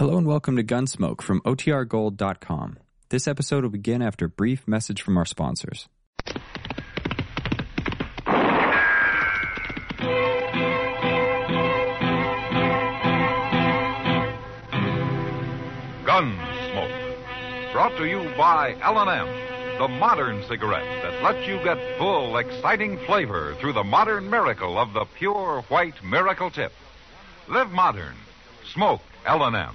Hello and welcome to Gunsmoke from OTRGold.com. This episode will begin after a brief message from our sponsors. Gunsmoke. Brought to you by L&M, the modern cigarette that lets you get full, exciting flavor through the modern miracle of the pure white miracle tip. Live modern. Smoke L&M.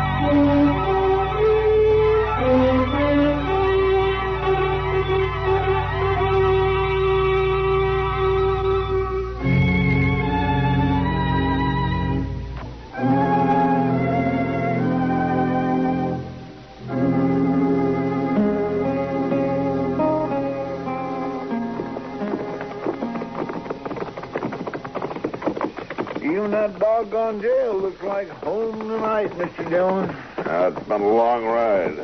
In that doggone jail looks like home tonight, Mr. Dillon. Uh, it's been a long ride.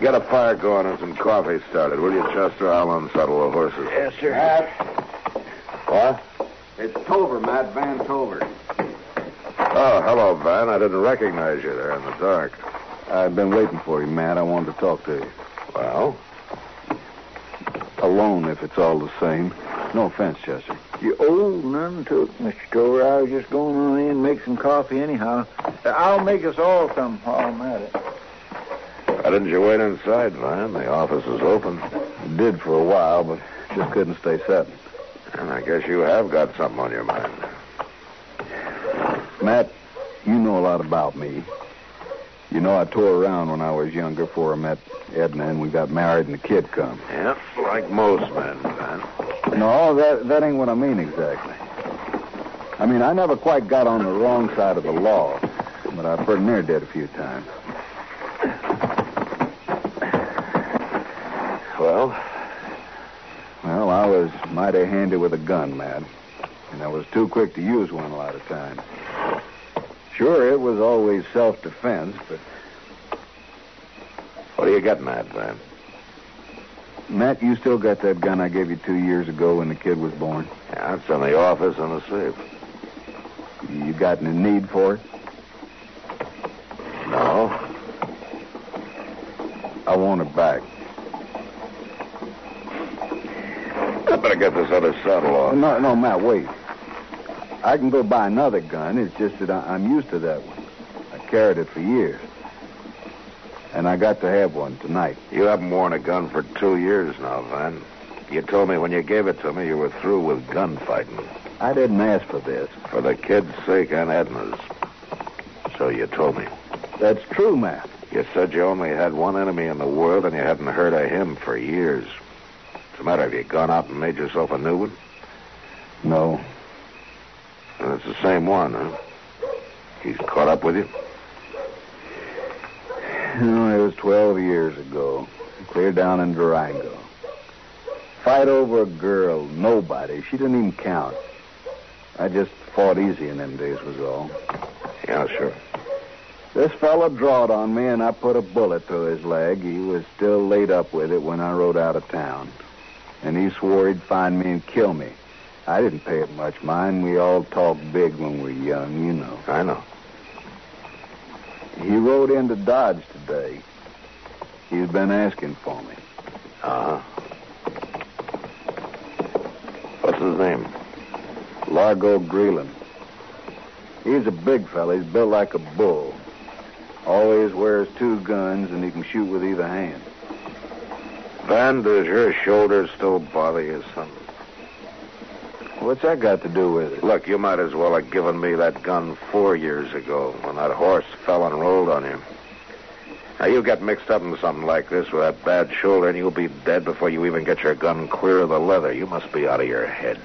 Get a fire going and some coffee started, will you, Chester? I'll unsaddle the horses. Yes, sir. Hat. What? It's Tover, Matt Van Tover. Oh, hello, Van. I didn't recognize you there in the dark. I've been waiting for you, Matt. I wanted to talk to you. Well, Alone, if it's all the same. No offense, Chester. You old none took, Mr. Tover. I was just going on in and make some coffee anyhow. I'll make us all some while I'm at it. why didn't you wait inside, Van? The office is open. Did for a while, but just couldn't stay set. And I guess you have got something on your mind. Matt, you know a lot about me. You know I tore around when I was younger before I met Edna and we got married and the kid come. Yep, like most men, Van. No, that that ain't what I mean exactly. I mean I never quite got on the wrong side of the law, but I pretty near did a few times. Well, Well, I was mighty handy with a gun, Matt. And I was too quick to use one a lot of times. Sure, it was always self-defense, but what are you getting at, Van? Matt, you still got that gun I gave you two years ago when the kid was born. Yeah, it's in the office in the safe. You got any need for it? No. I want it back. I better get this other saddle off. No, no, Matt, wait. I can go buy another gun. It's just that I, I'm used to that one. I carried it for years. And I got to have one tonight. You haven't worn a gun for two years now, Van. You told me when you gave it to me you were through with gunfighting. I didn't ask for this. For the kid's sake and Edna's. So you told me. That's true, Matt. You said you only had one enemy in the world and you hadn't heard of him for years. What's the matter? Have you gone out and made yourself a new one? No. And it's the same one, huh? He's caught up with you? No, it was 12 years ago. Clear down in Durango. Fight over a girl, nobody. She didn't even count. I just fought easy in them days, was all. Yeah, sure. This fella drawed on me, and I put a bullet through his leg. He was still laid up with it when I rode out of town. And he swore he'd find me and kill me. I didn't pay it much mind. We all talk big when we're young, you know. I know. He rode into Dodge today. He's been asking for me. Uh huh. What's his name? Largo Greeland. He's a big fella. He's built like a bull. Always wears two guns, and he can shoot with either hand. Van, does your shoulder still bother you, son? What's that got to do with it? Look, you might as well have given me that gun four years ago when that horse fell and rolled on you. Now, you get mixed up in something like this with that bad shoulder, and you'll be dead before you even get your gun clear of the leather. You must be out of your head.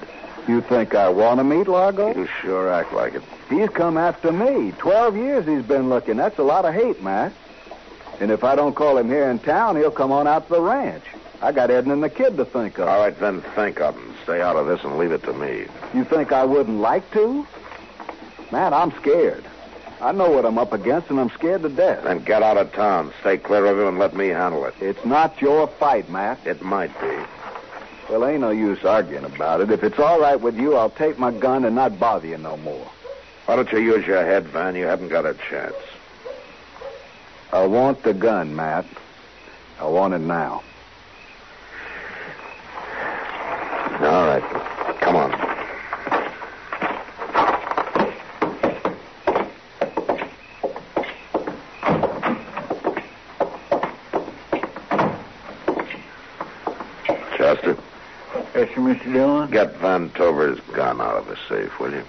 You think I want to meet Largo? You sure act like it. He's come after me. Twelve years he's been looking. That's a lot of hate, Matt. And if I don't call him here in town, he'll come on out to the ranch. I got Edna and the kid to think of. All right, then think of him. Stay out of this and leave it to me. You think I wouldn't like to? Matt, I'm scared. I know what I'm up against, and I'm scared to death. Then get out of town. Stay clear of him and let me handle it. It's not your fight, Matt. It might be. Well, ain't no use arguing about it. If it's all right with you, I'll take my gun and not bother you no more. Why don't you use your head, Van? You haven't got a chance. I want the gun, Matt. I want it now. All right. Come on. Chester, Yes, sir, Mr. Dillon? get Van Tover's gun out of the safe, will you?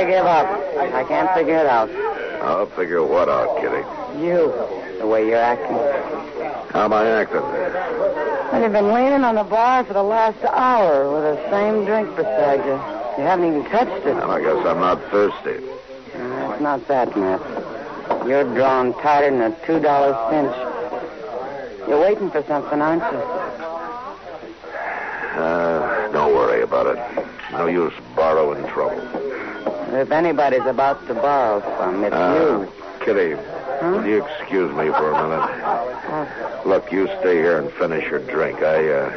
I give up. I can't figure it out. I'll figure what out, Kitty. You, the way you're acting. How am I acting? Well, you've been leaning on the bar for the last hour with the same drink beside you. You haven't even touched it. Well, I guess I'm not thirsty. Uh, it's not that, Matt. You're drawn tighter than a two dollar cinch. You're waiting for something, aren't you? Uh, don't worry about it. No use borrowing trouble. If anybody's about to borrow some, it's Uh, you. Kitty, Huh? will you excuse me for a minute? Look, you stay here and finish your drink. I, uh,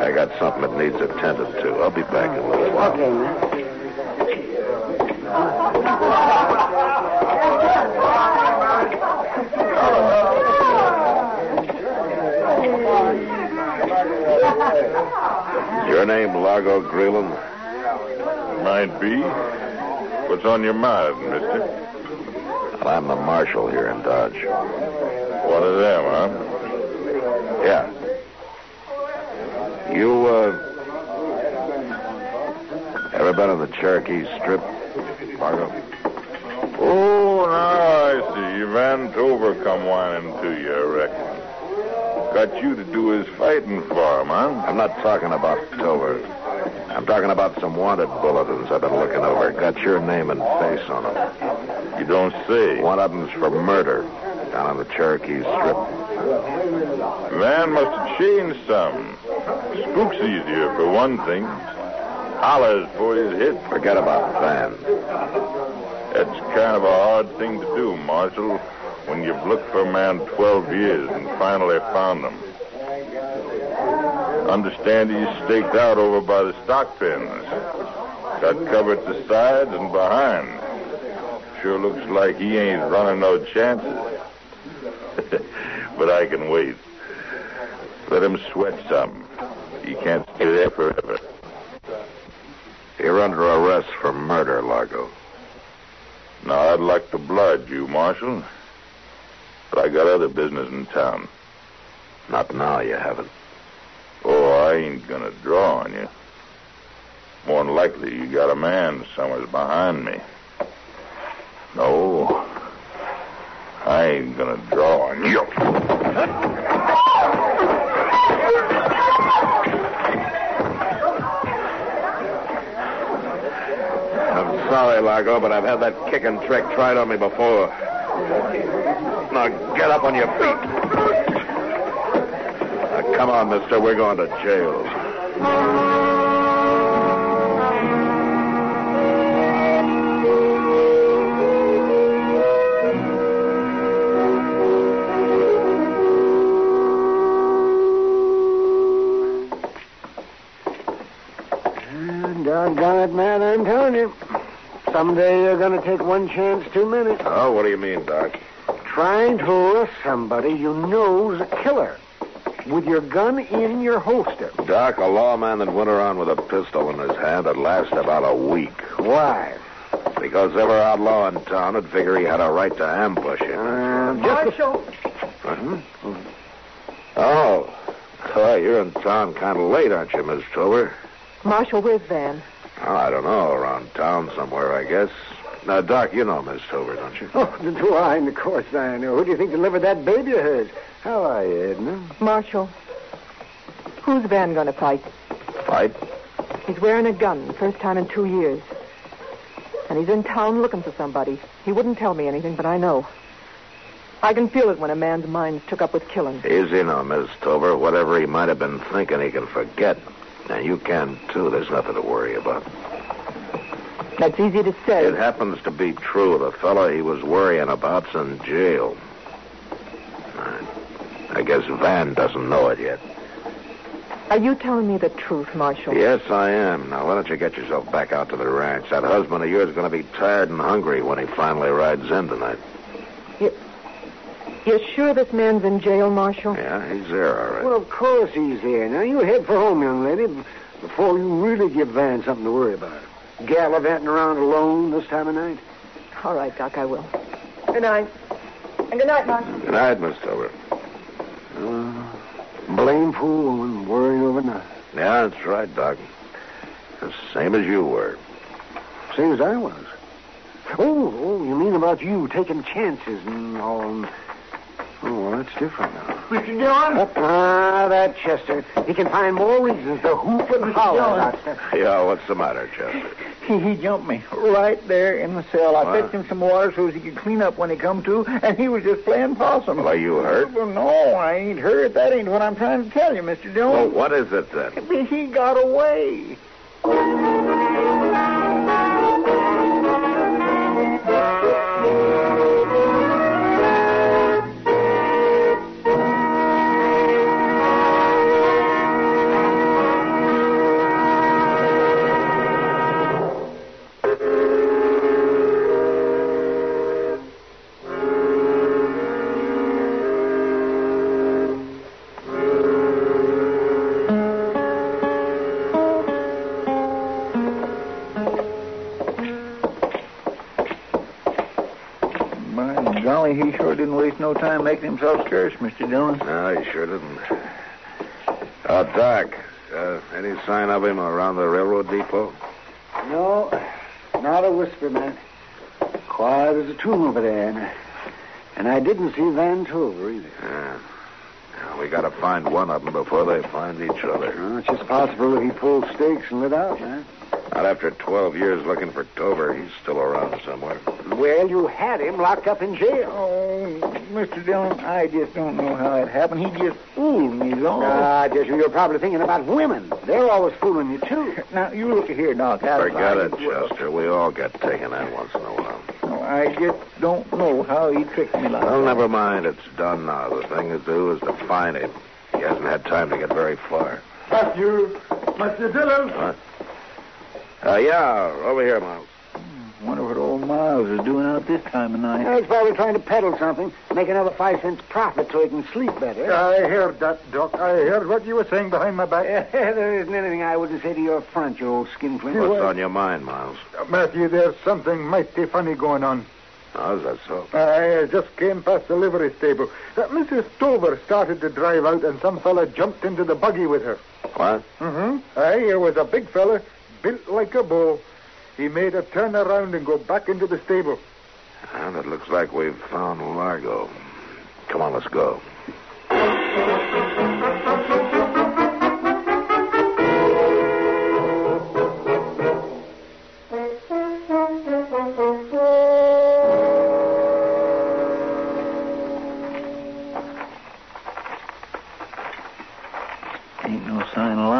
I got something that needs attended to. I'll be back in a little while. okay, Matt. Your name, Largo Greeland? Might be. What's on your mind, mister? Well, I'm the marshal here in Dodge. One of them, huh? Yeah. You, uh, ever been on the Cherokee Strip, Largo? Oh, now I see. Van Tover come whining to you, I reckon. Got you to do his fighting for him, huh? I'm not talking about Tover. I'm talking about some wanted bulletins I've been looking over. Got your name and face on them. You don't say. One of them's for murder down on the Cherokee Strip. Man must have changed some. Spook's easier, for one thing. Hollers for his hit. Forget about Van. That's kind of a hard thing to do, Marshal, when you've looked for a man 12 years and finally found him. Understand he's staked out over by the stock pens. Got covered the sides and behind. Sure looks like he ain't running no chances. but I can wait. Let him sweat some. He can't stay there forever. You're under arrest for murder, Largo. Now, I'd like to blood you, Marshal. But I got other business in town. Not now, you haven't. I ain't gonna draw on you. More than likely, you got a man somewhere's behind me. No, I ain't gonna draw on you. I'm sorry, Largo, but I've had that kicking trick tried on me before. Now get up on your feet. Come on, mister. We're going to jail. Doggone it, man, I'm telling you. Someday you're going to take one chance too many. Oh, what do you mean, Doc? Trying to arrest somebody you know's a killer with your gun in your holster. Doc, a lawman that went around with a pistol in his hand would last about a week. Why? Because every outlaw in town would figure he had a right to ambush him. Uh, just Marshal. Huh? Oh. Oh, you're in town kind of late, aren't you, Miss Tover? Marshal, where's Van? Oh, I don't know. Around town somewhere, I guess. Now, Doc, you know Miss Tover, don't you? Oh, do I? And of course I know. Who do you think delivered that baby of hers? How are you, Edna? Marshal, who's Van going to fight? Fight? He's wearing a gun, first time in two years. And he's in town looking for somebody. He wouldn't tell me anything, but I know. I can feel it when a man's mind's took up with killing. Easy now, Miss Tover. Whatever he might have been thinking, he can forget. And you can, too. There's nothing to worry about. That's easy to say. It happens to be true. The fellow he was worrying about's in jail. I guess Van doesn't know it yet. Are you telling me the truth, Marshal? Yes, I am. Now, why don't you get yourself back out to the ranch? That husband of yours is going to be tired and hungry when he finally rides in tonight. You're sure this man's in jail, Marshal? Yeah, he's there, all right. Well, of course he's there. Now, you head for home, young lady, before you really give Van something to worry about. Gallivanting around alone this time of night. All right, Doc, I will. Good night. And good night, Marshal. Good night, Miss Tover. Uh, blame fool woman worrying over nothing. Yeah, that's right, Doc. The same as you were. Same as I was. Oh, oh, you mean about you taking chances and all. and- Oh, well, that's different now. Mr. Dillon? Ah, that Chester. He can find more reasons to hoop and holler about stuff. Yeah, what's the matter, Chester? He, he jumped me right there in the cell. I fetched him some water so he could clean up when he come to, and he was just playing possum. Are you hurt? Well, no, I ain't hurt. That ain't what I'm trying to tell you, Mr. Well, Dillon. what is it then? He got away. Golly, he sure didn't waste no time making himself scarce, Mr. Dillon. No, he sure didn't. Oh, Doc, uh, any sign of him around the railroad depot? No, not a whisper, man. Quiet as a tomb over there. And, and I didn't see Van Tover either. Yeah. Yeah, we got to find one of them before they find each other. Well, it's just possible that he pulled stakes and lit out, man. Not after 12 years looking for Tover. He's still around somewhere. Well, you had him locked up in jail. Oh, Mr. Dillon, I just don't know how it happened. He just fooled me, all. Ah, just you're probably thinking about women. They're always fooling you, too. now, you look here, Doc. I- Forget I- it, Chester. We all get taken in once in a while. No, I just don't know how he tricked me like Well, that. never mind. It's done now. The thing to do is to find him. He hasn't had time to get very far. Matthew, Mr. Dillon. What? Uh, yeah, over here, Miles. Wonder what old Miles is doing out this time of night. He's probably trying to peddle something, make another five cents profit so he can sleep better. I heard that, Doc. I heard what you were saying behind my back. there isn't anything I wouldn't say to your front, you old skinflint. What's on your mind, Miles? Uh, Matthew, there's something mighty funny going on. How's that so? I uh, just came past the livery stable. Uh, Mrs. Stover started to drive out, and some fella jumped into the buggy with her. What? Mm-hmm. Aye, here was a big fella, built like a bull. He made a turn around and go back into the stable. And it looks like we've found Largo. Come on, let's go.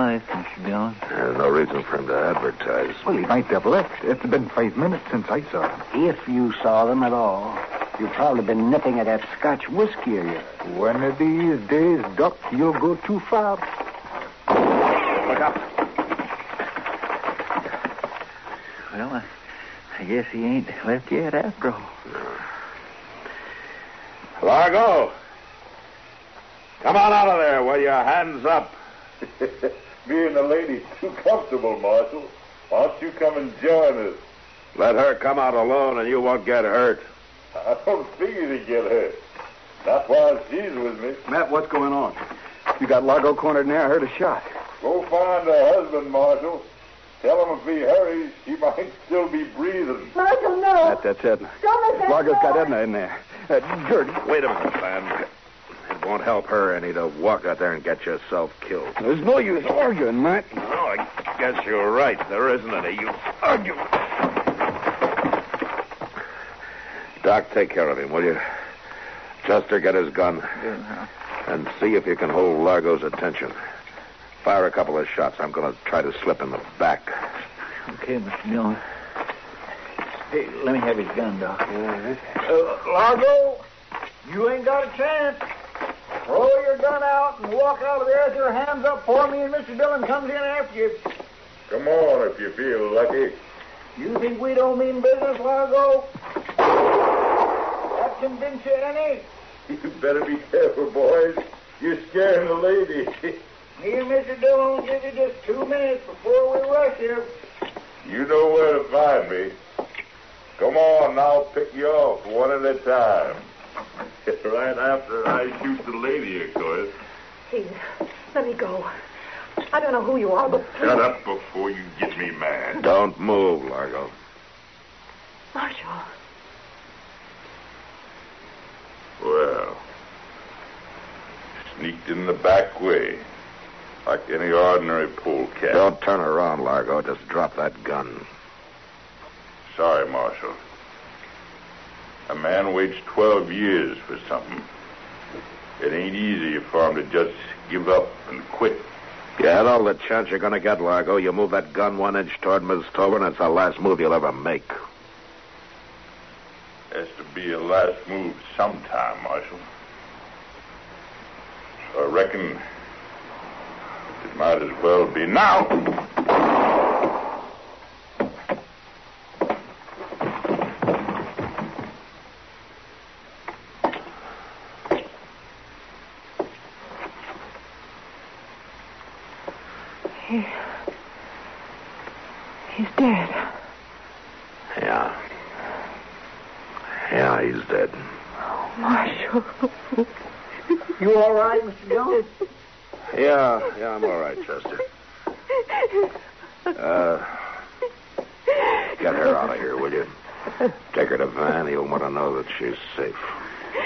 There's no reason for him to advertise. Well, he might have left. It's been five minutes since I saw him. If you saw them at all, you've probably been nipping at that Scotch whiskey of yours. One of these days, Doc, you'll go too far. Look up. Well, I, I guess he ain't left yet after all. Largo! Come on out of there with your hands up. Me and the lady's too comfortable, Marshal. Why don't you come and join us? Let her come out alone and you won't get hurt. I don't figure to get hurt. Not while she's with me. Matt, what's going on? You got Largo cornered in there. I heard a shot. Go find her husband, Marshal. Tell him if he hurries, she might still be breathing. Marshal, no. That, that's Edna. Don't let that Largo's got. Edna in there. Uh, Gertie. Wait a minute, man. It won't help her any to walk out there and get yourself killed. There's no use arguing, Matt. No, I guess you're right. There isn't any use arguing. Doc, take care of him, will you? Chester, get his gun. And see if you can hold Largo's attention. Fire a couple of shots. I'm going to try to slip in the back. Okay, Mr. Dillon. Hey, let me have his gun, Doc. Uh, Largo, you ain't got a chance. Throw your gun out and walk out of there with your hands up for me, and Mr. Dillon comes in after you. Come on if you feel lucky. You think we don't mean business, Largo? That convince you any? You better be careful, boys. You're scaring the lady. Me and Mr. Dillon will give you just two minutes before we rush here. you know where to find me. Come on, I'll pick you off one at a time. Right after I shoot the lady, of course. Please, let me go. I don't know who you are, but Shut up before you get me mad. Don't move, Largo. Marshal. Well, sneaked in the back way, like any ordinary polecat. Don't turn around, Largo. Just drop that gun. Sorry, Marshal. A man waits 12 years for something. It ain't easy for him to just give up and quit. You had all the chance you're going to get, Largo. You move that gun one inch toward Miss Tobin, and it's the last move you'll ever make. Has to be a last move sometime, Marshal. So I reckon it might as well be now. He, he's dead. Yeah. Yeah, he's dead. Marshal. You all right, Mr. Dillon? Yeah, yeah, I'm all right, Chester. Uh, get her out of here, will you? Take her to Van. He'll want to know that she's safe.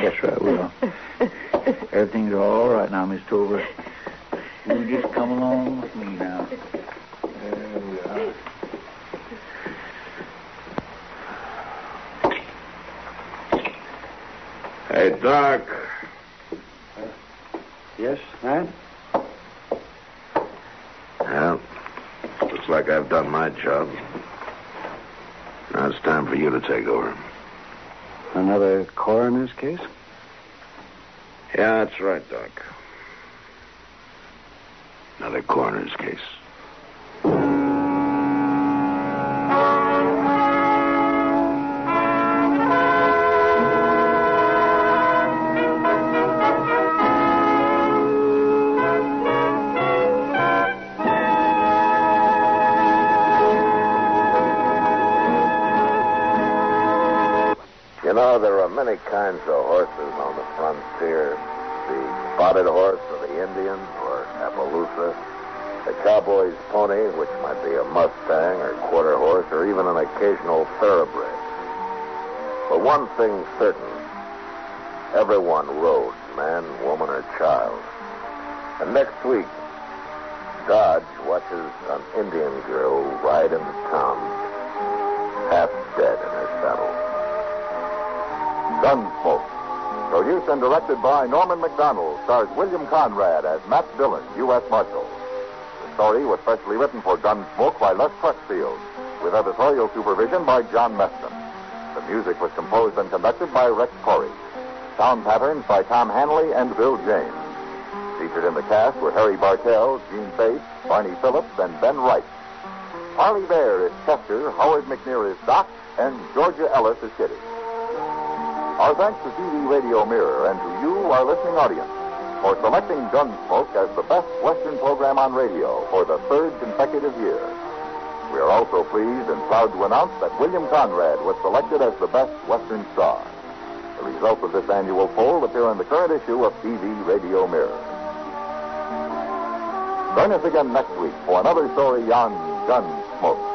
Yes, sir, I will. Everything's all right now, Miss Tover. You just come along with me now. There we are. Hey, Doc. Yes, Matt? Well, looks like I've done my job. Time for you to take over. Another coroner's case? Yeah, that's right, Doc. Another coroner's case. Occasional thoroughbred. But one thing's certain. Everyone rode, man, woman, or child. And next week, Dodge watches an Indian girl ride into town, half dead in her saddle. Gunsmoke. Produced and directed by Norman Macdonnell, stars William Conrad as Matt Dillon, U.S. Marshal. The story was specially written for Gunsmoke by Les Crutchfield with editorial supervision by John Meston. The music was composed and conducted by Rex Koury. Sound patterns by Tom Hanley and Bill James. Featured in the cast were Harry Bartell, Jeanne Bates, Barney Phillips, and Ben Wright. Parley Baer is Chester, Howard McNear is Doc, and Georgia Ellis is Kitty. Our thanks to TV Radio Mirror and to you, our listening audience, for selecting Gunsmoke as the best Western program on radio for the third consecutive year. We are also pleased and proud to announce that William Conrad was selected as the best Western star. The results of this annual poll appear in the current issue of TV Radio Mirror. Join us again next week for another story on Gunsmoke.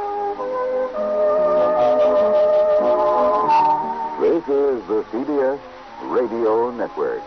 This is the CBS Radio Network.